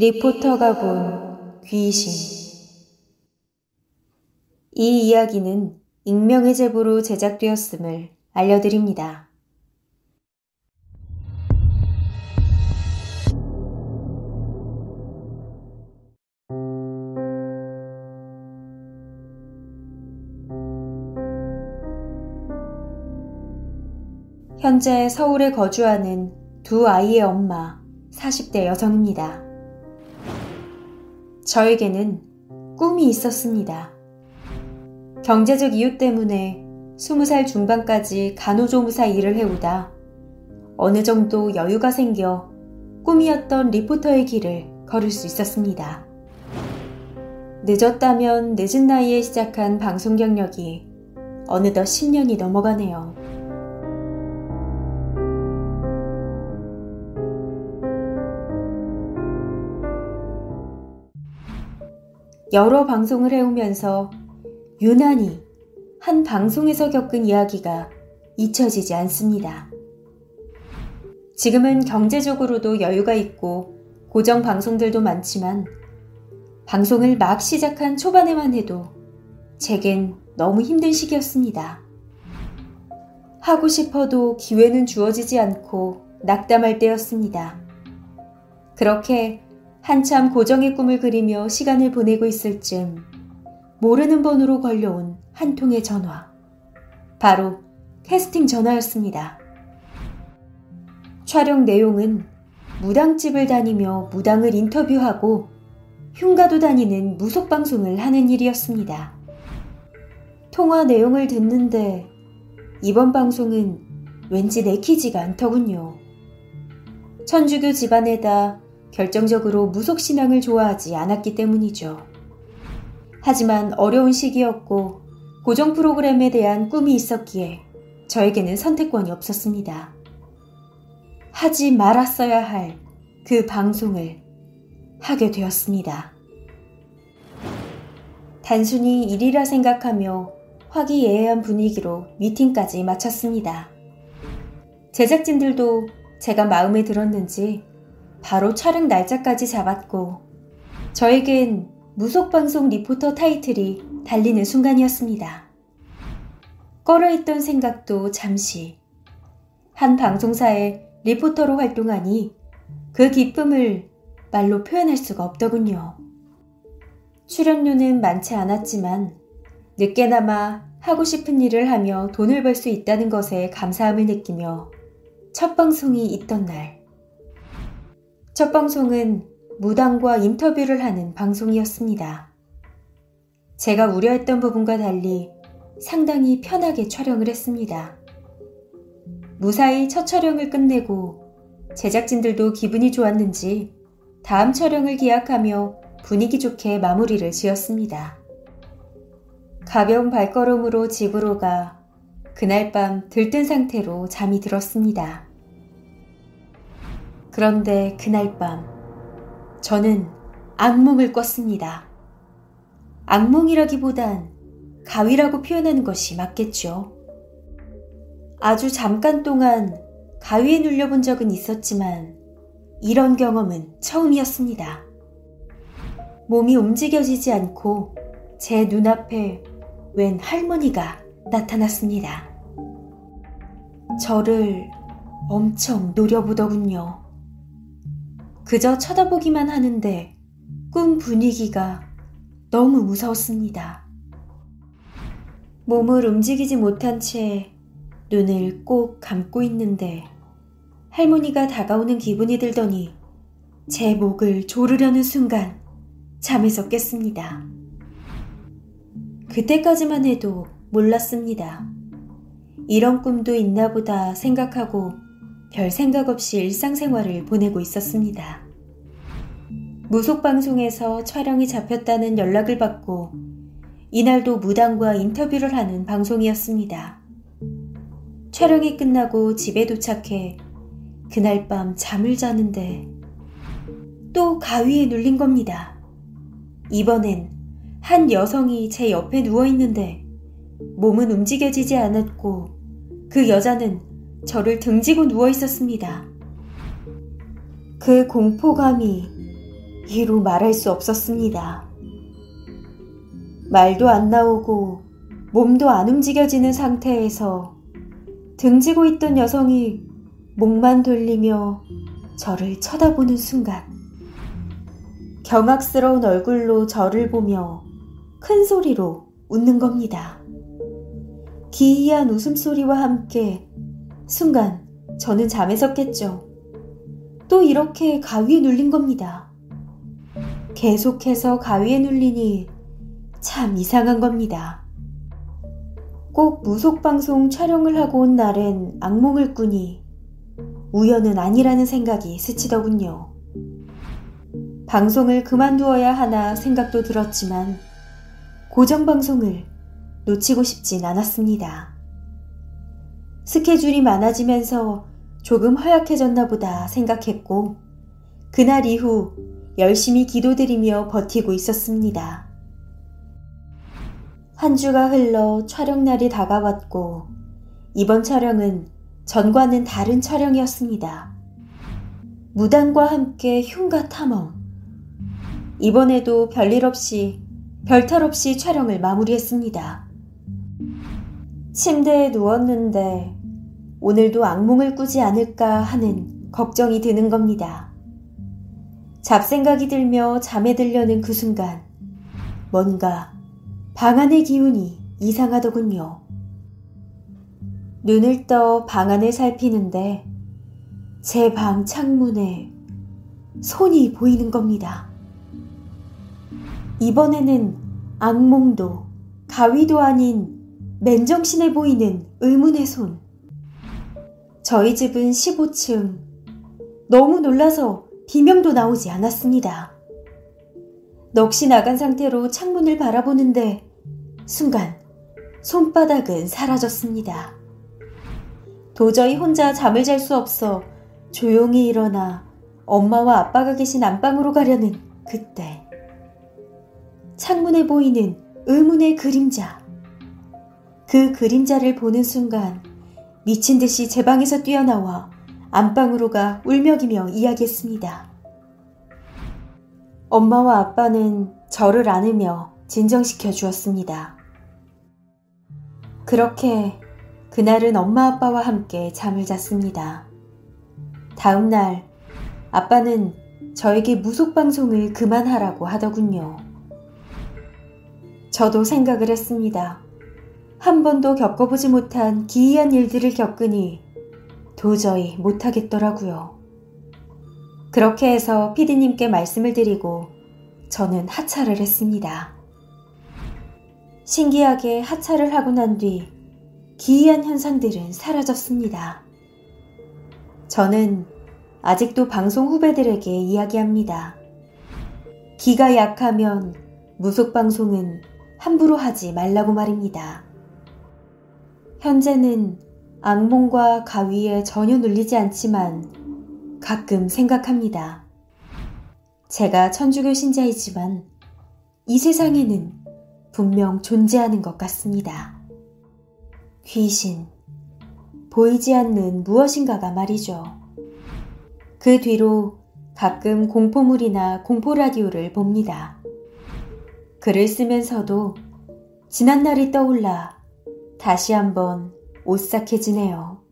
리포터가 본 귀신 이 이야기는 익명의 제보로 제작되었음을 알려드립니다. 현재 서울에 거주하는 두 아이의 엄마 40대 여성입니다. 저에게는 꿈이 있었습니다. 경제적 이유 때문에 20살 중반까지 간호조무사 일을 해오다 어느 정도 여유가 생겨 꿈이었던 리포터의 길을 걸을 수 있었습니다. 늦었다면 늦은 나이에 시작한 방송 경력이 어느덧 10년이 넘어가네요. 여러 방송을 해오면서 유난히 한 방송에서 겪은 이야기가 잊혀지지 않습니다. 지금은 경제적으로도 여유가 있고 고정 방송들도 많지만 방송을 막 시작한 초반에만 해도 제겐 너무 힘든 시기였습니다. 하고 싶어도 기회는 주어지지 않고 낙담할 때였습니다. 그렇게 한참 고정의 꿈을 그리며 시간을 보내고 있을 즈음 모르는 번호로 걸려온 한 통의 전화. 바로 캐스팅 전화였습니다. 촬영 내용은 무당집을 다니며 무당을 인터뷰하고 흉가도 다니는 무속방송을 하는 일이었습니다. 통화 내용을 듣는데 이번 방송은 왠지 내키지가 않더군요. 천주교 집안에다 결정적으로 무속신앙을 좋아하지 않았기 때문이죠. 하지만 어려운 시기였고 고정 프로그램에 대한 꿈이 있었기에 저에게는 선택권이 없었습니다. 하지 말았어야 할 그 방송을 하게 되었습니다. 단순히 일이라 생각하며 화기애애한 분위기로 미팅까지 마쳤습니다. 제작진들도 제가 마음에 들었는지 바로 촬영 날짜까지 잡았고 저에겐 무속방송 리포터 타이틀이 달리는 순간이었습니다. 꺼려했던 생각도 잠시 한 방송사의 리포터로 활동하니 그 기쁨을 말로 표현할 수가 없더군요. 출연료는 많지 않았지만 늦게나마 하고 싶은 일을 하며 돈을 벌 수 있다는 것에 감사함을 느끼며 첫 방송이 있던 날 첫 방송은 무당과 인터뷰를 하는 방송이었습니다. 제가 우려했던 부분과 달리 상당히 편하게 촬영을 했습니다. 무사히 첫 촬영을 끝내고 제작진들도 기분이 좋았는지 다음 촬영을 기약하며 분위기 좋게 마무리를 지었습니다. 가벼운 발걸음으로 집으로 가 그날 밤 들뜬 상태로 잠이 들었습니다. 그런데 그날 밤 저는 악몽을 꿨습니다. 악몽이라기보단 가위라고 표현하는 것이 맞겠죠. 아주 잠깐 동안 가위에 눌려본 적은 있었지만 이런 경험은 처음이었습니다. 몸이 움직여지지 않고 제 눈앞에 웬 할머니가 나타났습니다. 저를 엄청 노려보더군요. 그저 쳐다보기만 하는데 꿈 분위기가 너무 무서웠습니다. 몸을 움직이지 못한 채 눈을 꼭 감고 있는데 할머니가 다가오는 기분이 들더니 제 목을 조르려는 순간 잠에서 깼습니다. 그때까지만 해도 몰랐습니다. 이런 꿈도 있나 보다 생각하고 별 생각 없이 일상생활을 보내고 있었습니다. 무속방송에서 촬영이 잡혔다는 연락을 받고 이날도 무당과 인터뷰를 하는 방송이었습니다. 촬영이 끝나고 집에 도착해 그날 밤 잠을 자는데 또 가위에 눌린 겁니다. 이번엔 한 여성이 제 옆에 누워 있는데 몸은 움직여지지 않았고 그 여자는 저를 등지고 누워 있었습니다. 그 공포감이 이루 말할 수 없었습니다. 말도 안 나오고 몸도 안 움직여지는 상태에서 등지고 있던 여성이 목만 돌리며 저를 쳐다보는 순간 경악스러운 얼굴로 저를 보며 큰 소리로 웃는 겁니다. 기이한 웃음소리와 함께 순간 저는 잠에 섰겠죠. 또 이렇게 가위에 눌린 겁니다. 계속해서 가위에 눌리니 참 이상한 겁니다. 꼭 무속방송 촬영을 하고 온 날엔 악몽을 꾸니 우연은 아니라는 생각이 스치더군요. 방송을 그만두어야 하나 생각도 들었지만 고정방송을 놓치고 싶진 않았습니다. 스케줄이 많아지면서 조금 허약해졌나 보다 생각했고 그날 이후 열심히 기도드리며 버티고 있었습니다. 한 주가 흘러 촬영날이 다가왔고 이번 촬영은 전과는 다른 촬영이었습니다. 무당과 함께 흉가 탐험. 이번에도 별일 없이 별탈 없이 촬영을 마무리했습니다. 침대에 누웠는데 오늘도 악몽을 꾸지 않을까 하는 걱정이 드는 겁니다. 잡생각이 들며 잠에 들려는 그 순간 뭔가 방 안의 기운이 이상하더군요. 눈을 떠 방 안을 살피는데 제 방 창문에 손이 보이는 겁니다. 이번에는 악몽도 가위도 아닌 맨정신해 보이는 의문의 손. 저희 집은 15층. 너무 놀라서 비명도 나오지 않았습니다. 넋이 나간 상태로 창문을 바라보는데 순간 손바닥은 사라졌습니다. 도저히 혼자 잠을 잘 수 없어 조용히 일어나 엄마와 아빠가 계신 안방으로 가려는 그때 창문에 보이는 의문의 그림자. 그 그림자를 보는 순간 미친 듯이 제 방에서 뛰어나와 안방으로 가 울먹이며 이야기했습니다. 엄마와 아빠는 저를 안으며 진정시켜 주었습니다. 그렇게 그날은 엄마 아빠와 함께 잠을 잤습니다. 다음 날 아빠는 저에게 무속 방송을 그만하라고 하더군요. 저도 생각을 했습니다. 한 번도 겪어보지 못한 기이한 일들을 겪으니 도저히 못하겠더라고요. 그렇게 해서 피디님께 말씀을 드리고 저는 하차를 했습니다. 신기하게 하차를 하고 난 뒤 기이한 현상들은 사라졌습니다. 저는 아직도 방송 후배들에게 이야기합니다. 기가 약하면 무속방송은 함부로 하지 말라고 말입니다. 현재는 악몽과 가위에 전혀 눌리지 않지만 가끔 생각합니다. 제가 천주교 신자이지만 이 세상에는 분명 존재하는 것 같습니다. 귀신, 보이지 않는 무엇인가가 말이죠. 그 뒤로 가끔 공포물이나 공포라디오를 봅니다. 글을 쓰면서도 지난날이 떠올라 다시 한번 오싹해지네요.